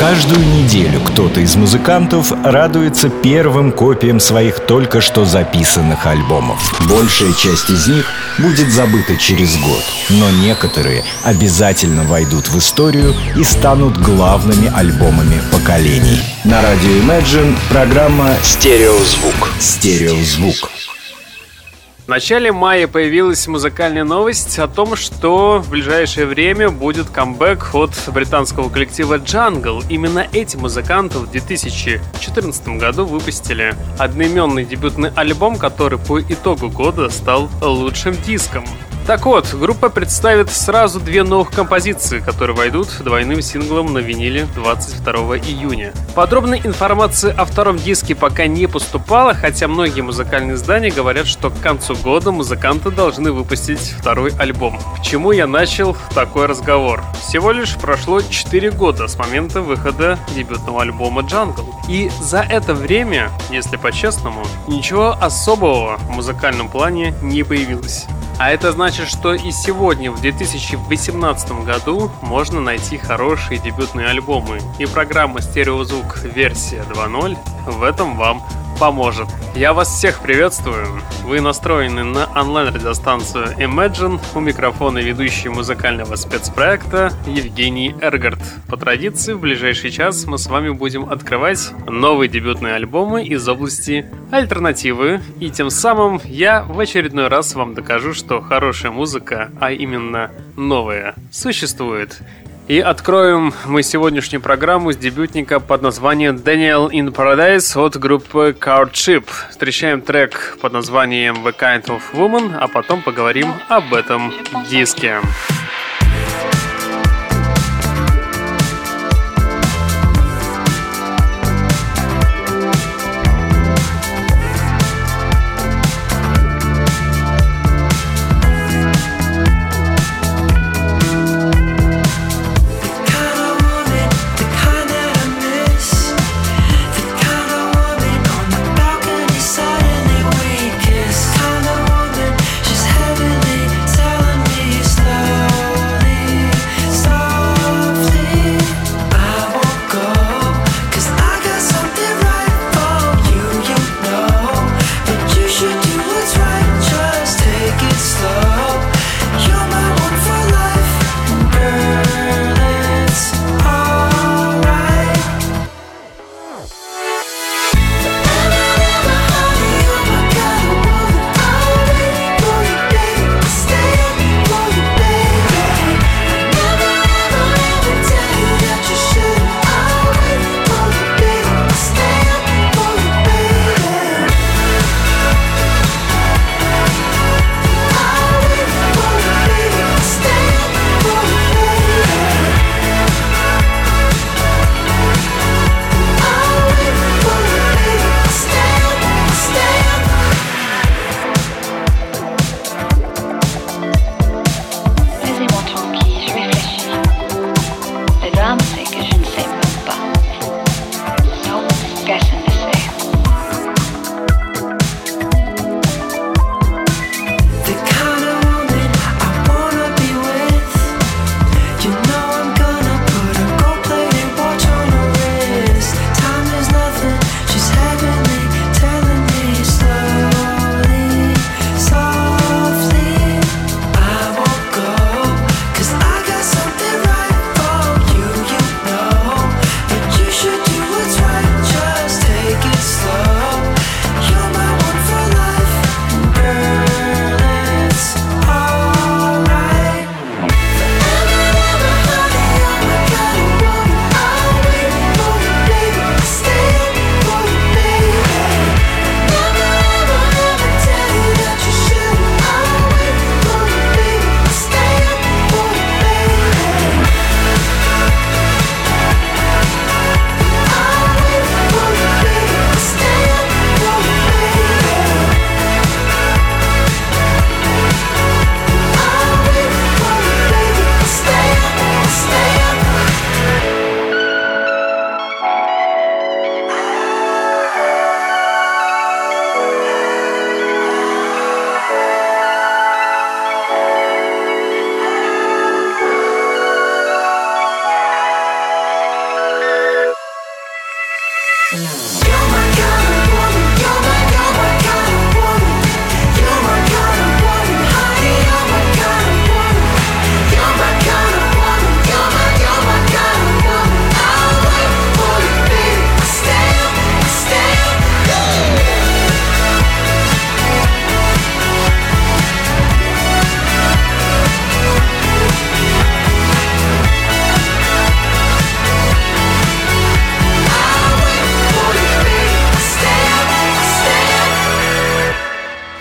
Каждую неделю кто-то из музыкантов радуется первым копиям своих только что записанных альбомов. Большая часть из них будет забыта через год, но некоторые обязательно войдут в историю и станут главными альбомами поколений. На радио Imagine программа «Стереозвук». «Стереозвук». В начале мая появилась музыкальная новость о том, что в ближайшее время будет камбэк от британского коллектива Jungle. Именно эти музыканты в 2014 году выпустили одноименный дебютный альбом, который по итогу года стал лучшим диском. Так вот, группа представит сразу две новых композиции, которые войдут двойным синглом на виниле 22 июня. Подробной информации о втором диске пока не поступало, хотя многие музыкальные издания говорят, что к концу года музыканты должны выпустить второй альбом. К чему я начал такой разговор? Всего лишь прошло 4 года с момента выхода дебютного альбома Jungle. И за это время, если по-честному, ничего особого в музыкальном плане не появилось. А это значит, что и сегодня, в 2018 году, можно найти хорошие дебютные альбомы. И программа «Стереозвук» версия 2.0 в этом вам поможет. Я вас всех приветствую. Вы настроены на онлайн-радиостанцию Imagine. У микрофона ведущий музыкального спецпроекта Евгений Эргард. По традиции, в ближайший час мы с вами будем открывать новые дебютные альбомы из области альтернативы. И тем самым я в очередной раз вам докажу, что хорошая музыка, а именно новая, существует. И откроем мы сегодняшнюю программу с дебютника под названием Daniel in Paradise от группы Cardship. Встречаем трек под названием The Kind of Woman, а потом поговорим об этом диске. know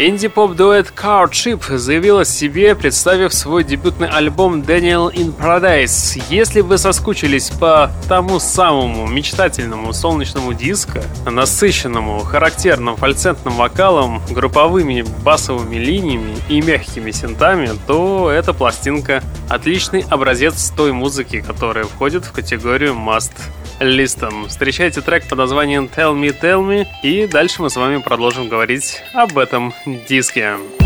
Инди-поп-дуэт Cardship заявил о себе, представив свой дебютный альбом Daniel in Paradise. Если вы соскучились по тому самому мечтательному солнечному диско, насыщенному характерным фальцетным вокалом, групповыми басовыми линиями и мягкими синтами, то эта пластинка — отличный образец той музыки, которая входит в категорию Must Listen. Встречайте трек под названием Tell Me, Tell Me, и дальше мы с вами продолжим говорить об этом диске.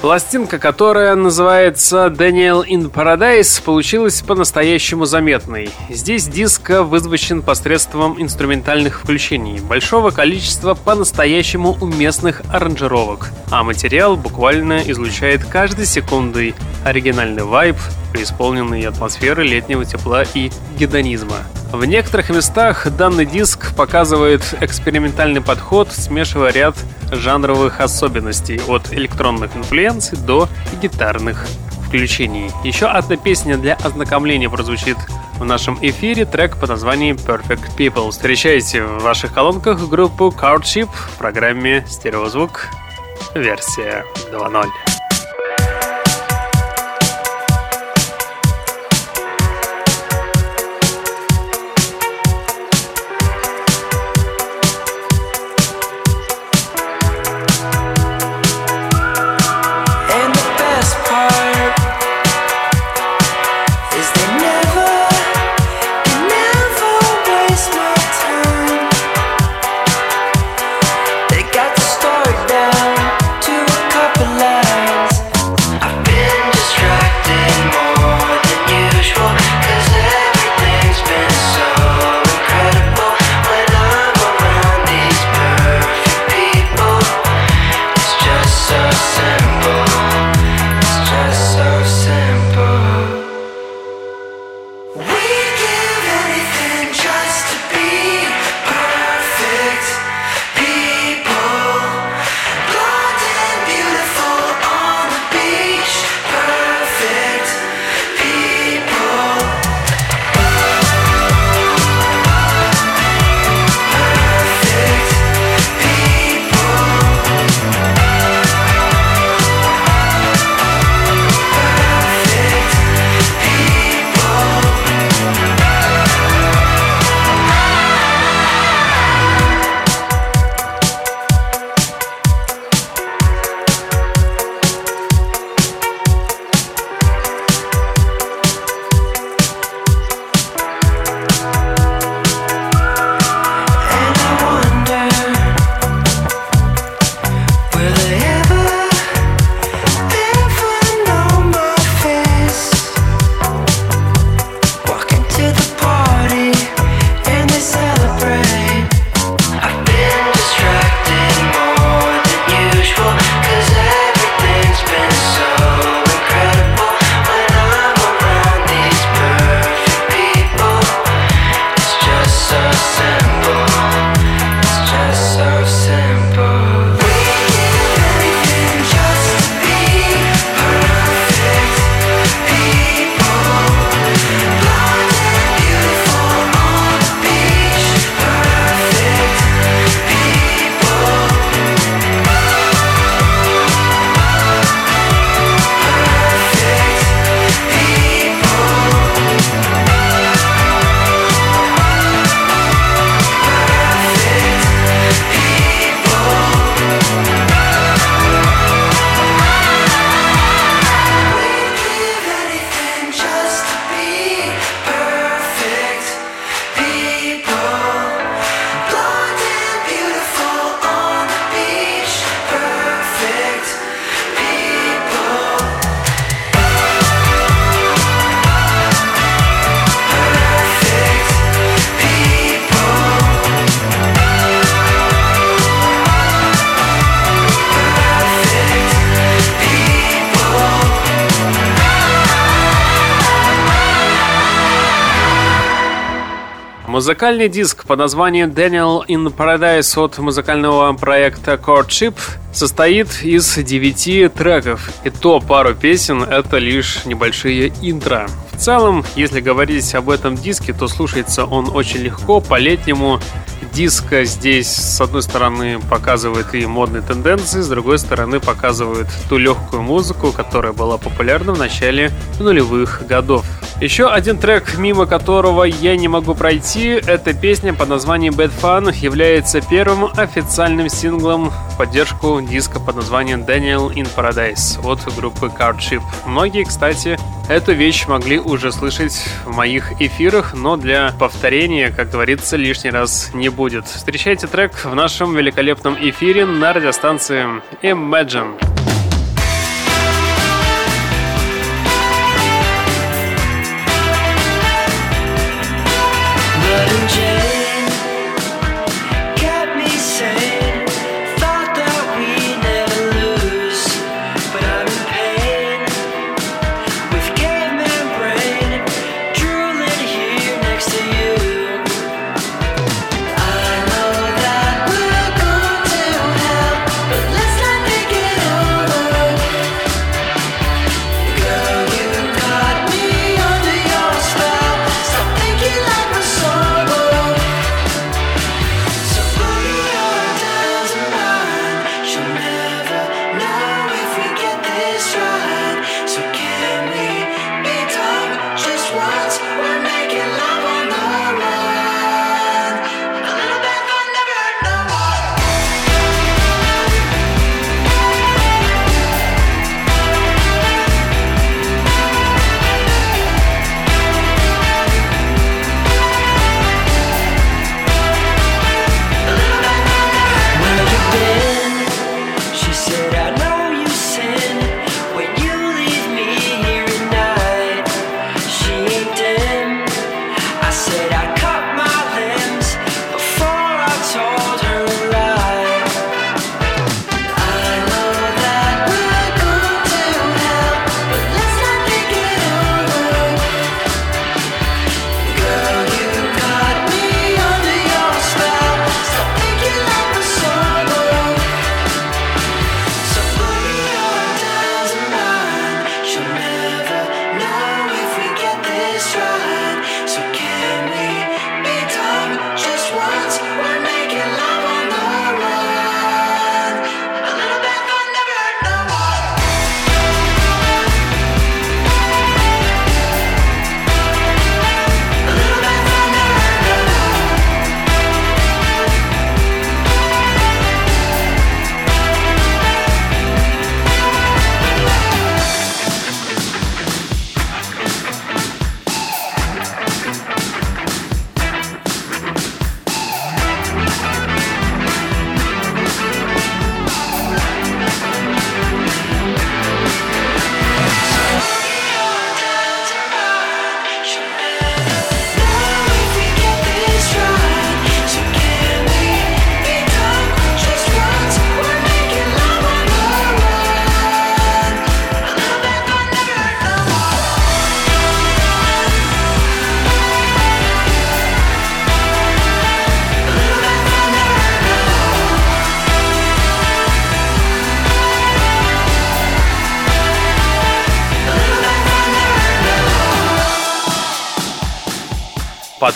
Пластинка, которая называется Daniel in Paradise, получилась по-настоящему заметной. Здесь диск вызвучен посредством инструментальных включений, большого количества по-настоящему уместных аранжировок, а материал буквально излучает каждой секундой оригинальный вайб, преисполненный атмосферы летнего тепла и гедонизма. В некоторых местах данный диск показывает экспериментальный подход, смешивая ряд жанровых особенностей от электронных инфлюенций до гитарных включений. Еще одна песня для ознакомления прозвучит в нашем эфире трек под названием Perfect People. Встречайте в ваших колонках группу Cardship в программе Стереозвук версия 2.0. Музыкальный диск под названием Daniel in Paradise от музыкального проекта Courtship состоит из девяти треков, и то пару песен — это лишь небольшие интро. В целом, если говорить об этом диске, то слушается он очень легко, по-летнему. Диско здесь, с одной стороны, показывает и модные тенденции, с другой стороны, показывает ту легкую музыку, которая была популярна в начале нулевых годов. Еще один трек, мимо которого я не могу пройти, это песня под названием Bad Fun, является первым официальным синглом в поддержку диска под названием Daniel in Paradise от группы Cardship. Многие, кстати, эту вещь могли уже слышать в моих эфирах, но для повторения, как говорится, лишний раз не будет. Встречайте трек в нашем великолепном эфире на радиостанции Imagine.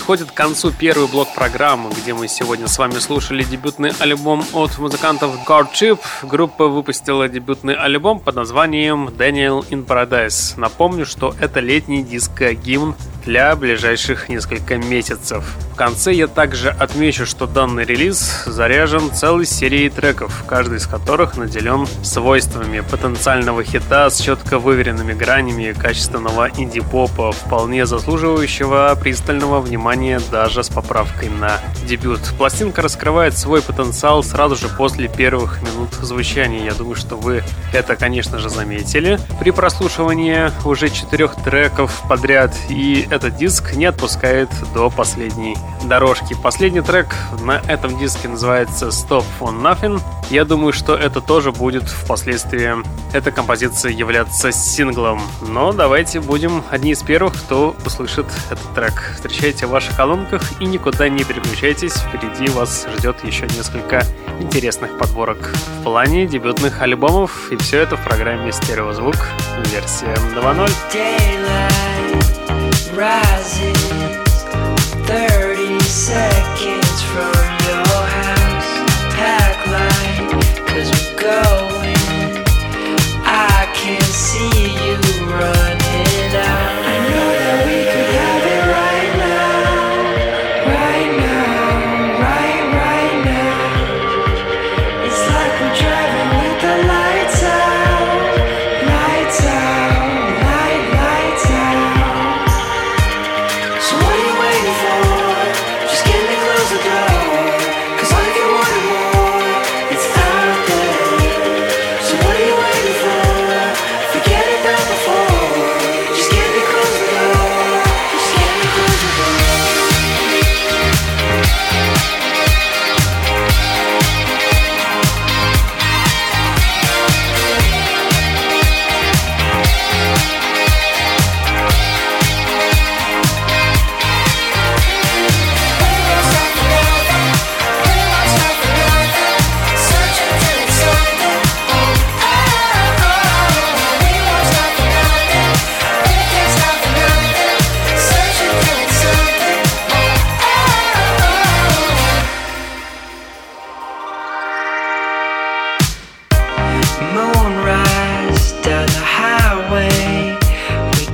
Подходит к концу первый блок программы, где мы сегодня с вами слушали дебютный альбом от музыкантов Guard Chip. Группа выпустила дебютный альбом под названием Daniel in Paradise. Напомню, что это летний диско-гимн для ближайших несколько месяцев. В конце я также отмечу, что данный релиз заряжен целой серией треков, каждый из которых наделен свойствами потенциального хита с четко выверенными гранями качественного инди-попа, вполне заслуживающего пристального внимания даже с поправкой на дебют. Пластинка раскрывает свой потенциал сразу же после первых минут звучания. Я думаю, что вы это, конечно же, заметили. При прослушивании уже четырех треков подряд и этот диск не отпускает до последней дорожки. Последний трек на этом диске называется Stop on Nothing. Я думаю, что это тоже будет впоследствии эта композиция являться синглом. Но давайте будем одни из первых, кто услышит этот трек. Встречайте в ваших колонках и никуда не переключайтесь. Впереди вас ждет еще несколько интересных подборок в плане дебютных альбомов. И все это в программе «Стереозвук» версия 2.0. seconds from your house, pack we go.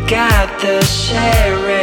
got the sharing.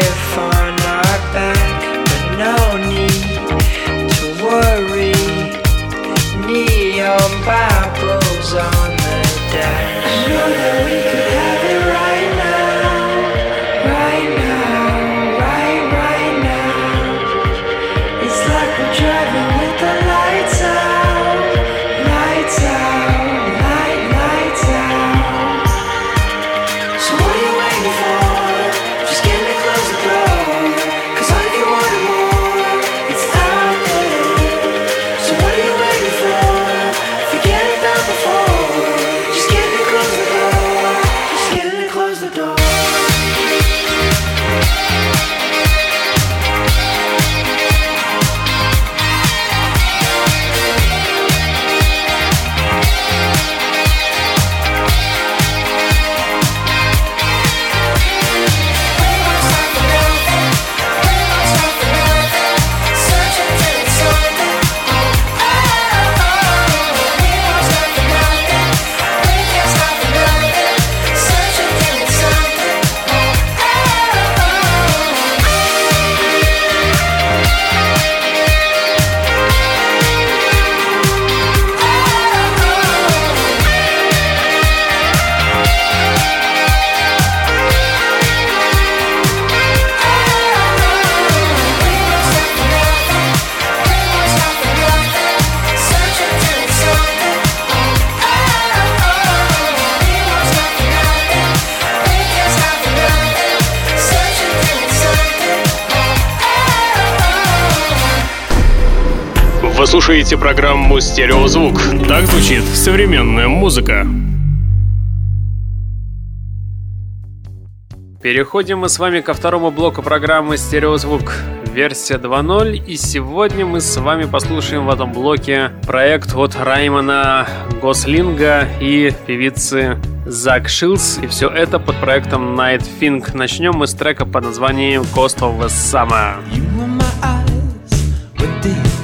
Вы слушаете программу «Стереозвук». Так звучит современная музыка. Переходим мы с вами ко второму блоку программы «Стереозвук» версия 2.0 и сегодня мы с вами послушаем в этом блоке проект от Раймона Гослинга и певицы Зак Шилс и все это под проектом Night Fink. Начнем мы с трека под названием Cost of the Summer. You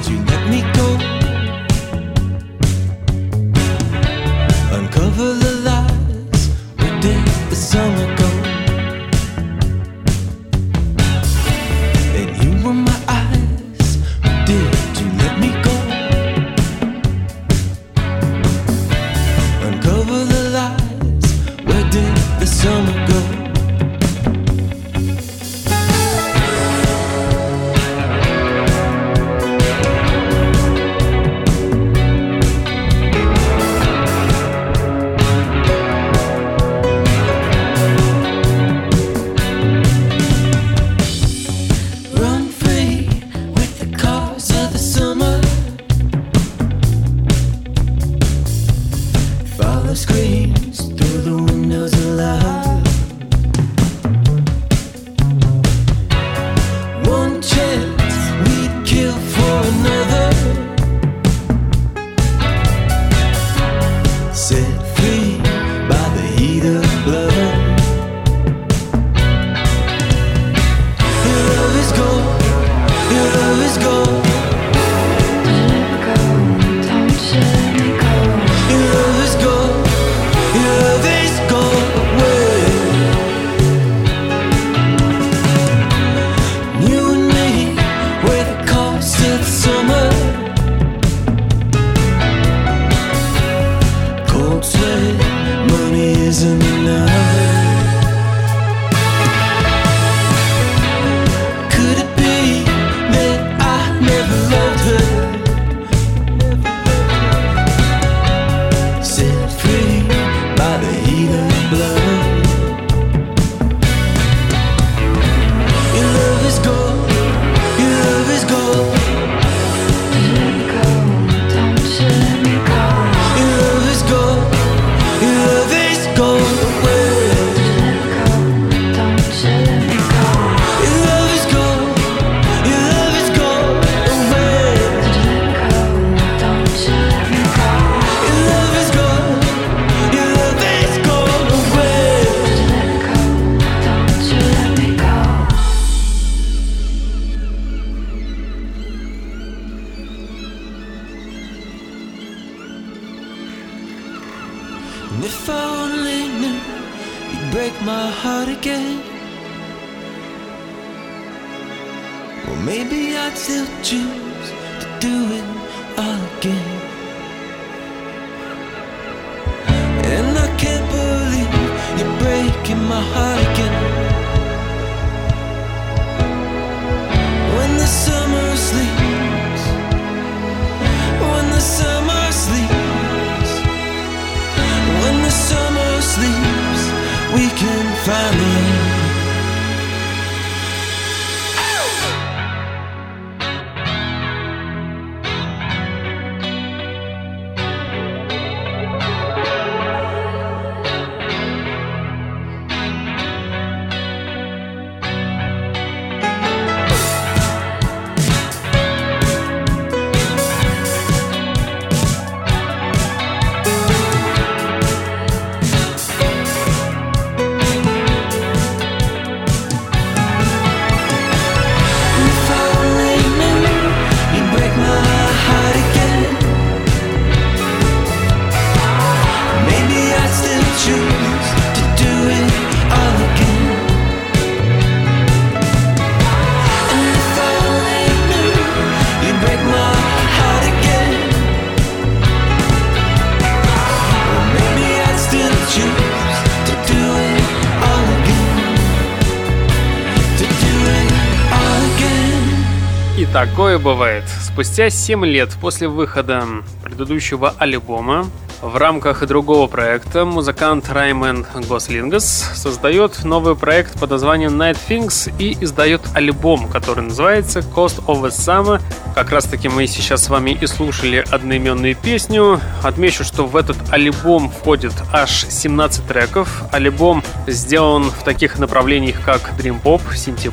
Спустя 7 лет после выхода предыдущего альбома в рамках другого проекта музыкант Раймен Гослингас создает новый проект под названием Night Things и издает альбом, который называется Cost of a Summer. Как раз таки мы сейчас с вами и слушали одноименную песню. Отмечу, что в этот альбом входит аж 17 треков. Альбом сделан в таких направлениях, как Dream Pop,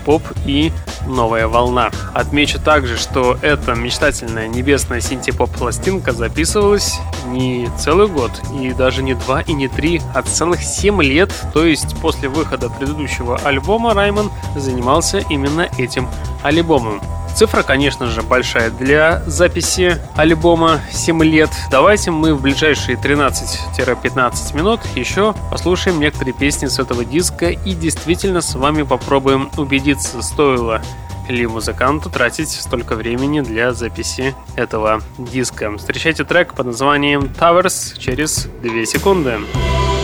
Pop и Новая волна. Отмечу также, что эта мечтательная небесная синтепоп пластинка записывалась не целый год, и даже не два, и не три, а целых семь лет. То есть после выхода предыдущего альбома Раймон занимался именно этим альбомом. Цифра, конечно же, большая для записи альбома 7 лет. Давайте мы в ближайшие 13-15 минут еще послушаем некоторые песни с этого диска и действительно с вами попробуем убедиться, стоило ли музыканту тратить столько времени для записи этого диска. Встречайте трек под названием Towers через 2 секунды. I'll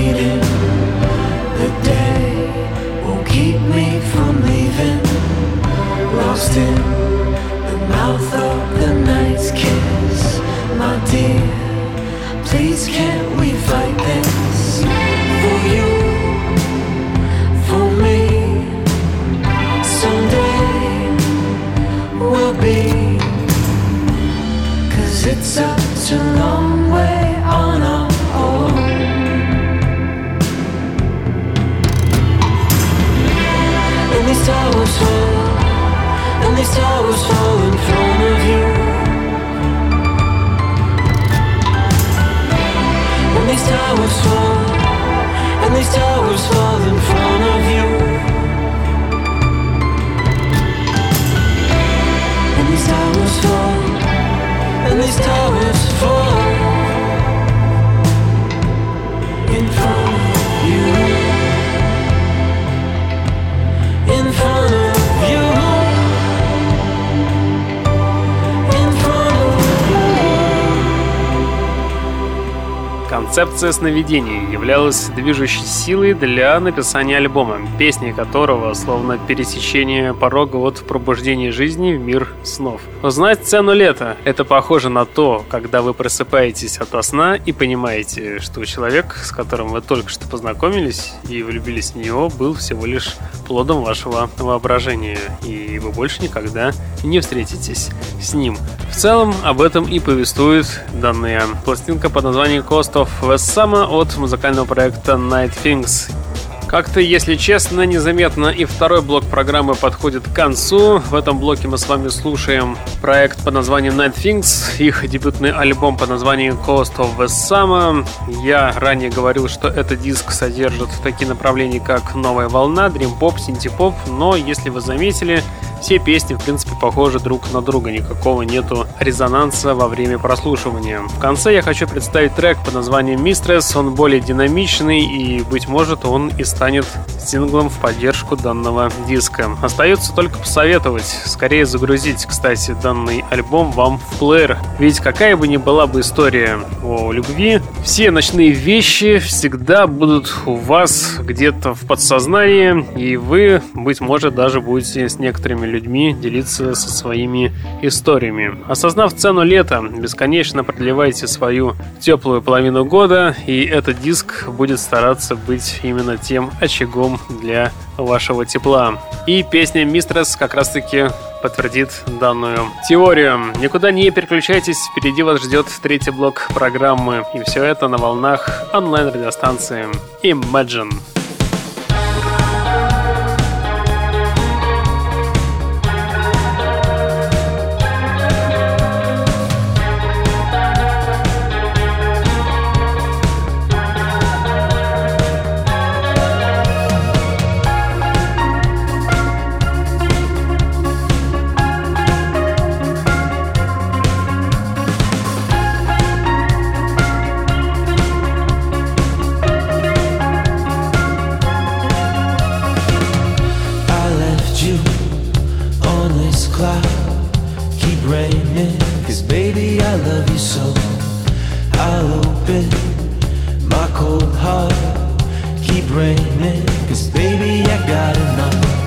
waiting. Концепция сновидений являлась движущей силой для написания альбома, песни которого словно пересечение порога от пробуждения жизни в мир снов. Узнать цену лета – это похоже на то, когда вы просыпаетесь от сна и понимаете, что человек, с которым вы только что познакомились и влюбились в него, был всего лишь плодом вашего воображения, и вы больше никогда не встретитесь с ним. В целом, об этом и повествует данная пластинка под названием Cost of Summer от музыкального проекта Night Things. Как-то, если честно, незаметно и второй блок программы подходит к концу. В этом блоке мы с вами слушаем проект под названием Night Things, их дебютный альбом под названием Cost of the Summer. Я ранее говорил, что этот диск содержит такие направления, как новая волна, дрим-поп, синти-поп, но, если вы заметили, все песни, в принципе, похожи друг на друга, никакого нету резонанса во время прослушивания. В конце я хочу представить трек под названием Mistress, он более динамичный и, быть может, он и синглом в поддержку данного диска. Остается только посоветовать, скорее загрузить, кстати, данный альбом вам в плеер, ведь какая бы ни была бы история о любви, все ночные вещи всегда будут у вас где-то в подсознании, и вы, быть может, даже будете с некоторыми людьми делиться со своими историями. Осознав цену лета, бесконечно продлевайте свою теплую половину года, и этот диск будет стараться быть именно тем очагом для вашего тепла. И песня «Мистрес» как раз-таки подтвердит данную теорию. Никуда не переключайтесь, впереди вас ждет третий блок программы. И все это на волнах онлайн-радиостанции Imagine. Keep raining, cause baby, I love you so. I'll open my cold heart. Keep raining, cause baby, I gotta know.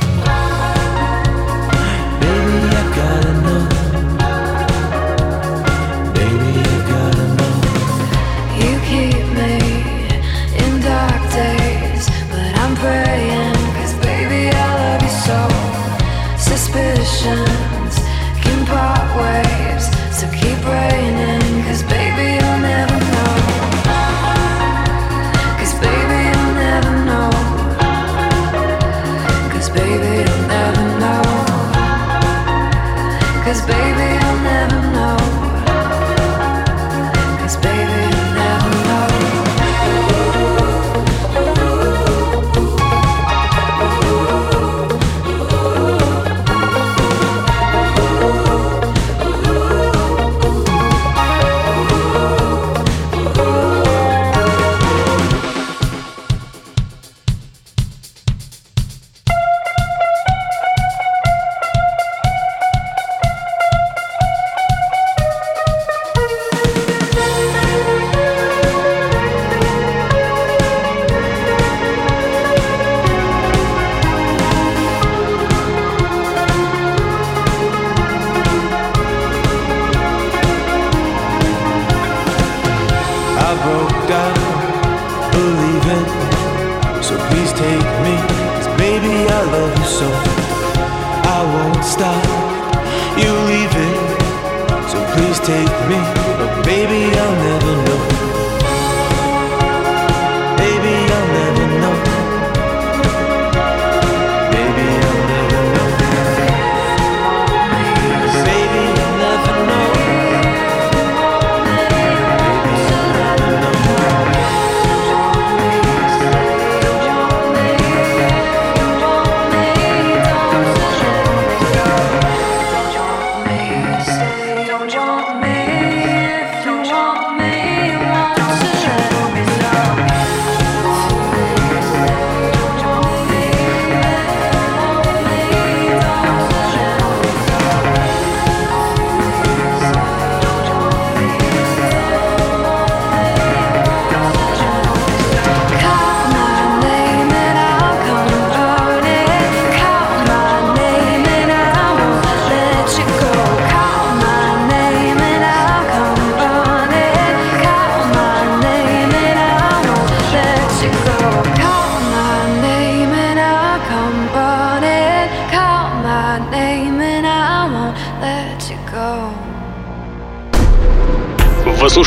please take me? But baby, I'll never know.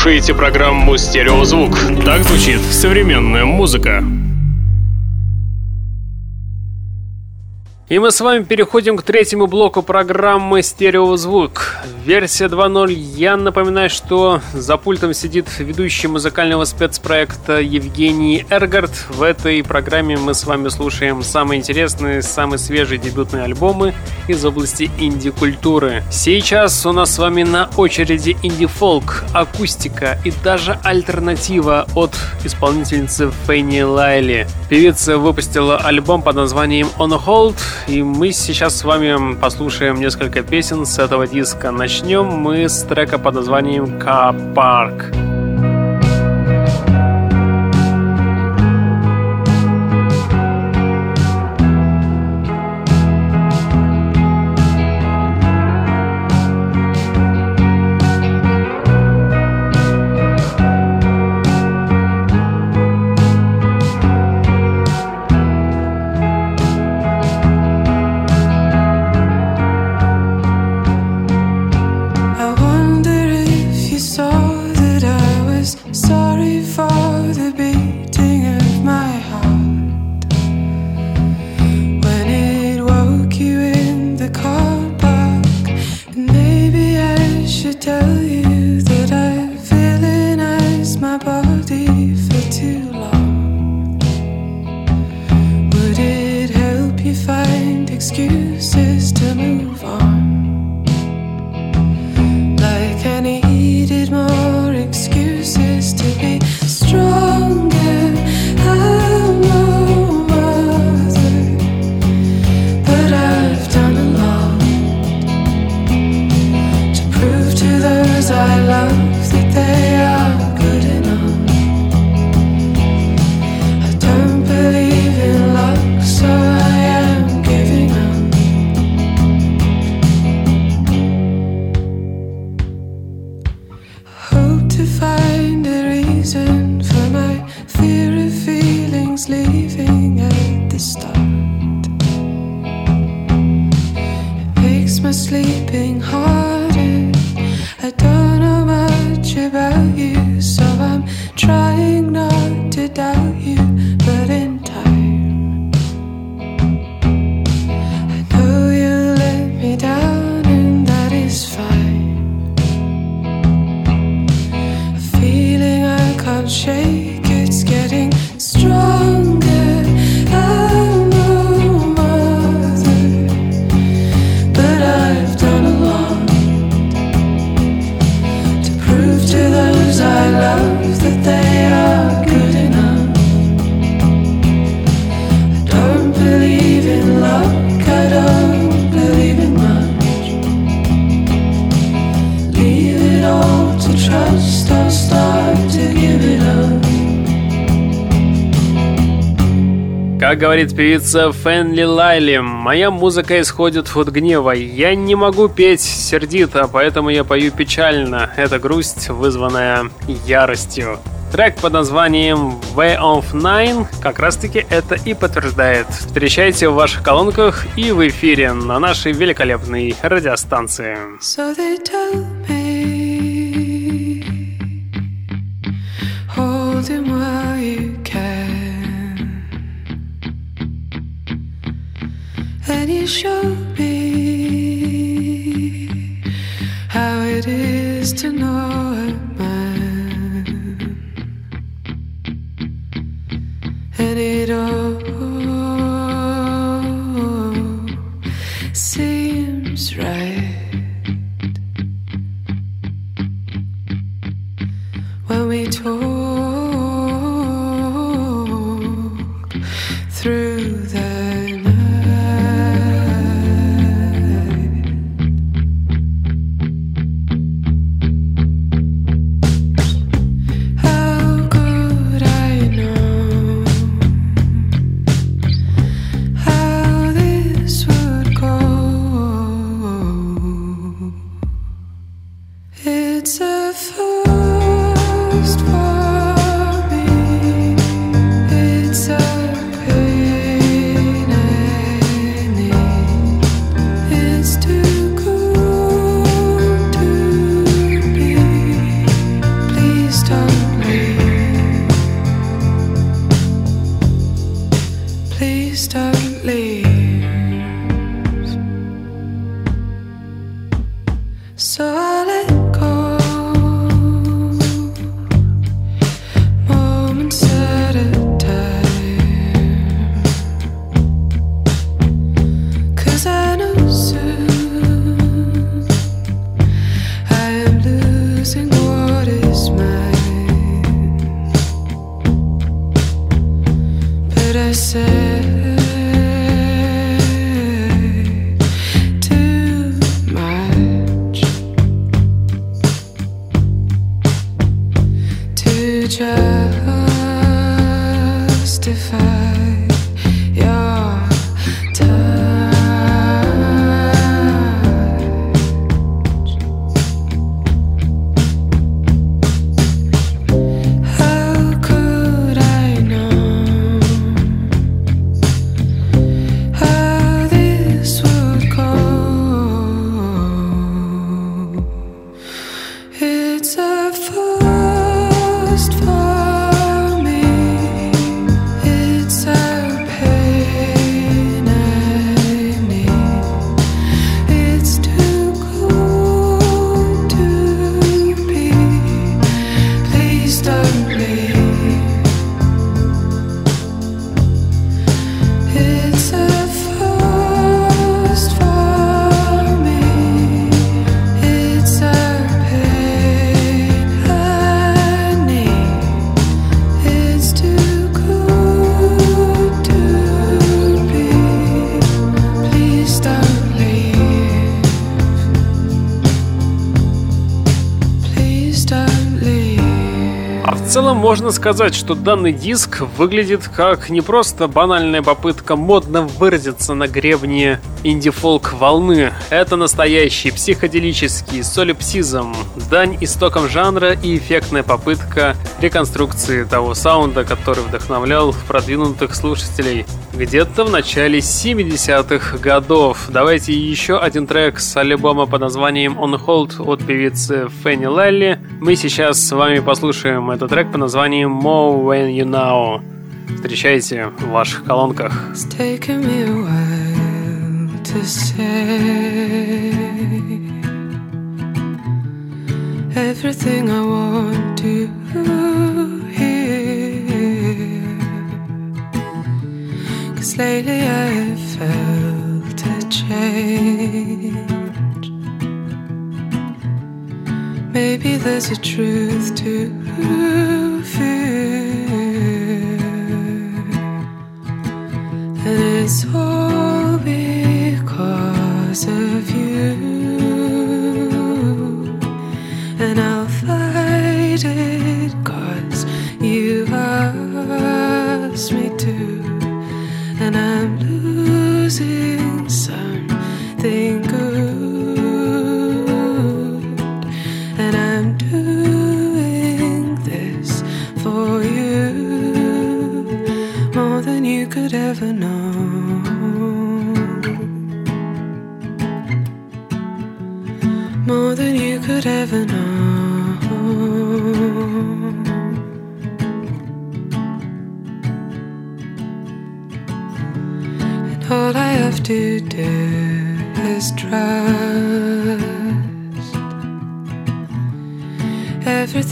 слушаете программу «Стереозвук». Так звучит современная музыка. И мы с вами переходим к третьему блоку программы «Стереозвук». Версия 2.0. Я напоминаю, что за пультом сидит ведущий музыкального спецпроекта Евгений Эргард. В этой программе мы с вами слушаем самые интересные, самые свежие дебютные альбомы из области инди-культуры. Сейчас у нас с вами на очереди инди-фолк, акустика и даже альтернатива от исполнительницы Фенни Лайли. Певица выпустила альбом под названием On Hold, и мы сейчас с вами послушаем несколько песен с этого диска. Начнем начнем мы с трека под названием «Ка-парк». парк певица Фенли Лайли. Моя музыка исходит от гнева. Я не могу петь сердито, поэтому я пою печально. Это грусть, вызванная яростью. Трек под названием Way of Nine как раз таки это и подтверждает. Встречайте в ваших колонках и в эфире на нашей великолепной радиостанции. So they tell me, hold him Show me how it is to know a man. And it all можно сказать, что данный диск выглядит как не просто банальная попытка модно выразиться на гребне инди-фолк волны. Это настоящий психоделический солипсизм, дань истокам жанра и эффектная попытка реконструкции того саунда, который вдохновлял продвинутых слушателей где-то в начале 70-х годов. Давайте еще один трек с альбома под названием On Hold от певицы Фенни Лелли. Мы сейчас с вами послушаем этот трек под названием More When You Know. Встречайте в ваших колонках. It's taken me a while to say everything I want to hear. Cause lately I have felt a change. Maybe there's a truth to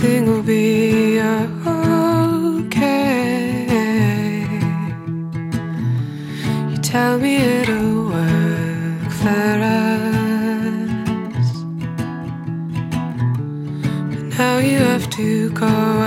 everything will be okay. You tell me it'll work for us, but now you have to go.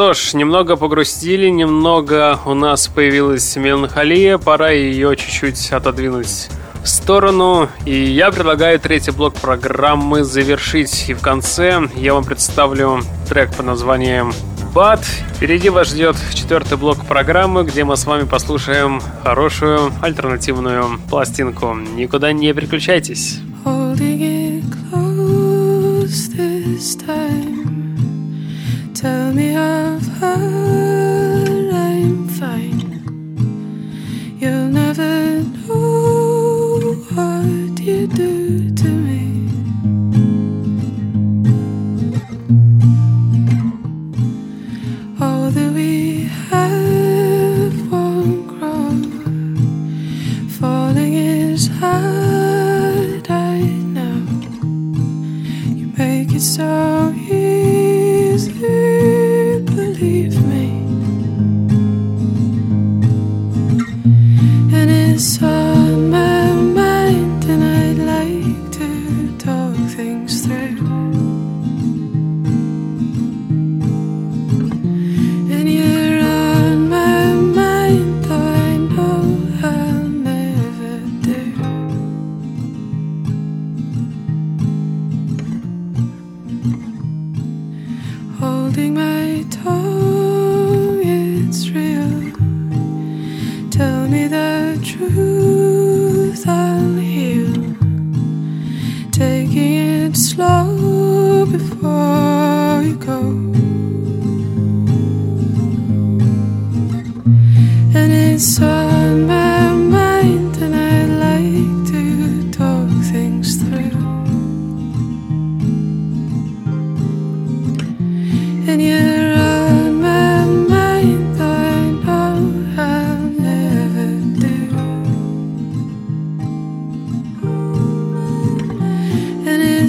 что ж, немного погрустили, немного у нас появилась меланхолия, пора ее чуть-чуть отодвинуть в сторону. И я предлагаю третий блок программы завершить. И в конце я вам представлю трек под названием «Бат». Впереди вас ждет четвертый блок программы, где мы с вами послушаем хорошую альтернативную пластинку. Никуда не переключайтесь. this time tell me of her.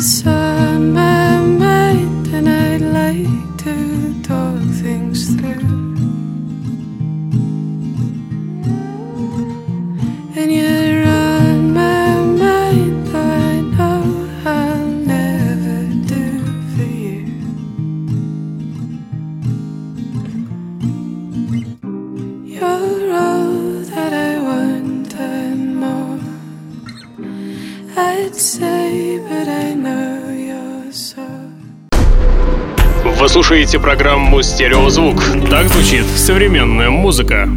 discernment. Программу «Стереозвук». Так звучит современная музыка.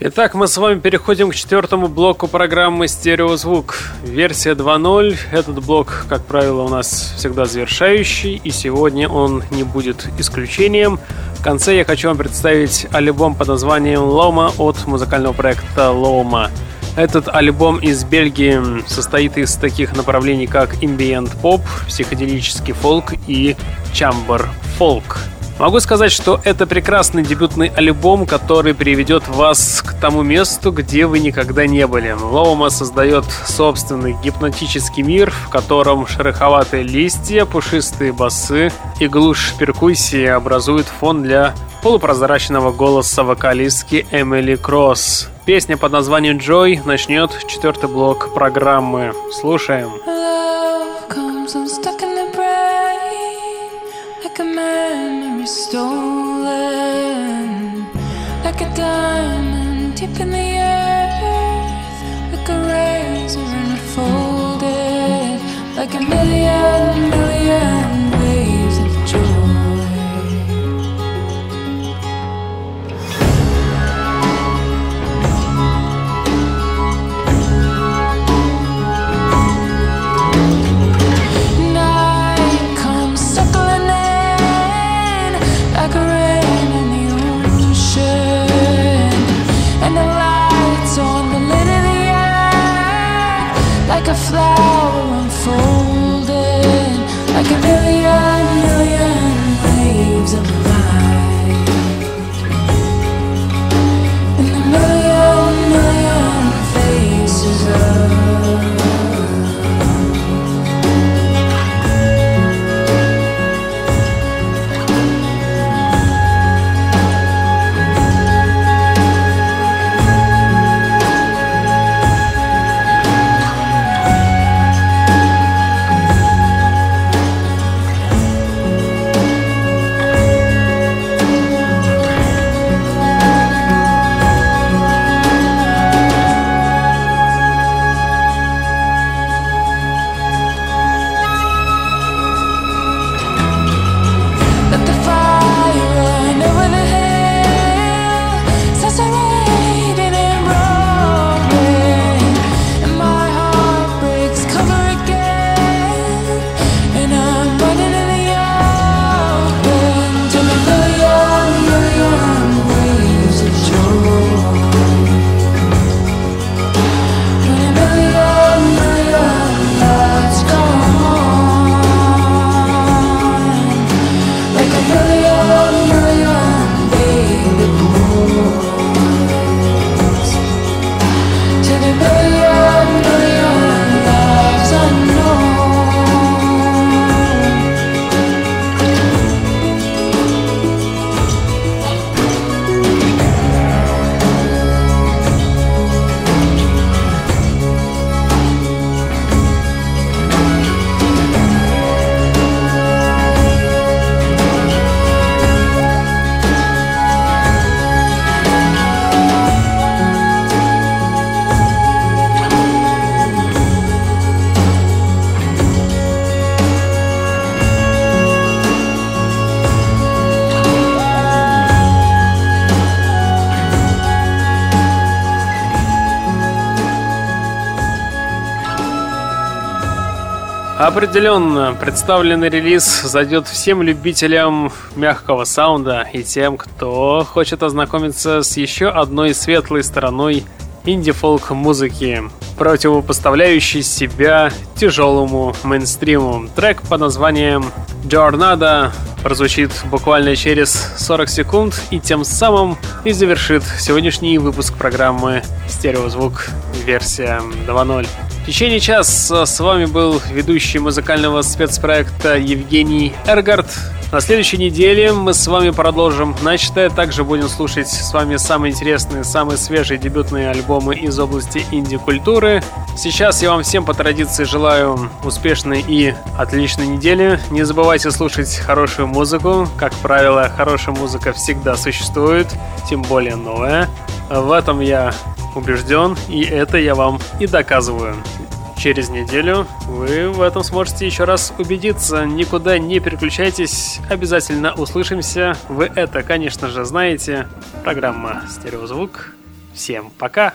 Итак, мы с вами переходим к четвертому блоку программы «Стереозвук». Версия 2.0. Этот блок, как правило, у нас всегда завершающий, и сегодня он не будет исключением. В конце я хочу вам представить альбом под названием «Лома» от музыкального проекта «Лома». Этот альбом из Бельгии состоит из таких направлений, как ambient поп, психоделический фолк и чамбер фолк. Могу сказать, что это прекрасный дебютный альбом, который приведет вас к тому месту, где вы никогда не были. Лоума создает собственный гипнотический мир, в котором шероховатые листья, пушистые басы и глушь перкуссии образуют фон для полупрозрачного голоса вокалистки Эмили Кросс. Песня под названием «Джой» начнет четвертый блок программы. Слушаем. Love stolen, like a diamond deep in the earth, like a razor unfolded, like a Определенно, представленный релиз зайдет всем любителям мягкого саунда и тем, кто хочет ознакомиться с еще одной светлой стороной инди-фолк музыки, противопоставляющей себя тяжелому мейнстриму. Трек под названием Jornada прозвучит буквально через 40 секунд и тем самым и завершит сегодняшний выпуск программы «Стереозвук. Версия 2.0». В течение часа с вами был ведущий музыкального спецпроекта Евгений Эргард. На следующей неделе мы с вами продолжим начатое. Также будем слушать с вами самые интересные, самые свежие дебютные альбомы из области инди-культуры. Сейчас я вам всем по традиции желаю успешной и отличной недели. Не забывайте слушать хорошую музыку. Как правило, хорошая музыка всегда существует, тем более новая. В этом я убежден, и это я вам и доказываю. Через неделю вы в этом сможете еще раз убедиться. Никуда не переключайтесь, обязательно услышимся. Вы это, конечно же, знаете. Программа «Стереозвук». Всем пока!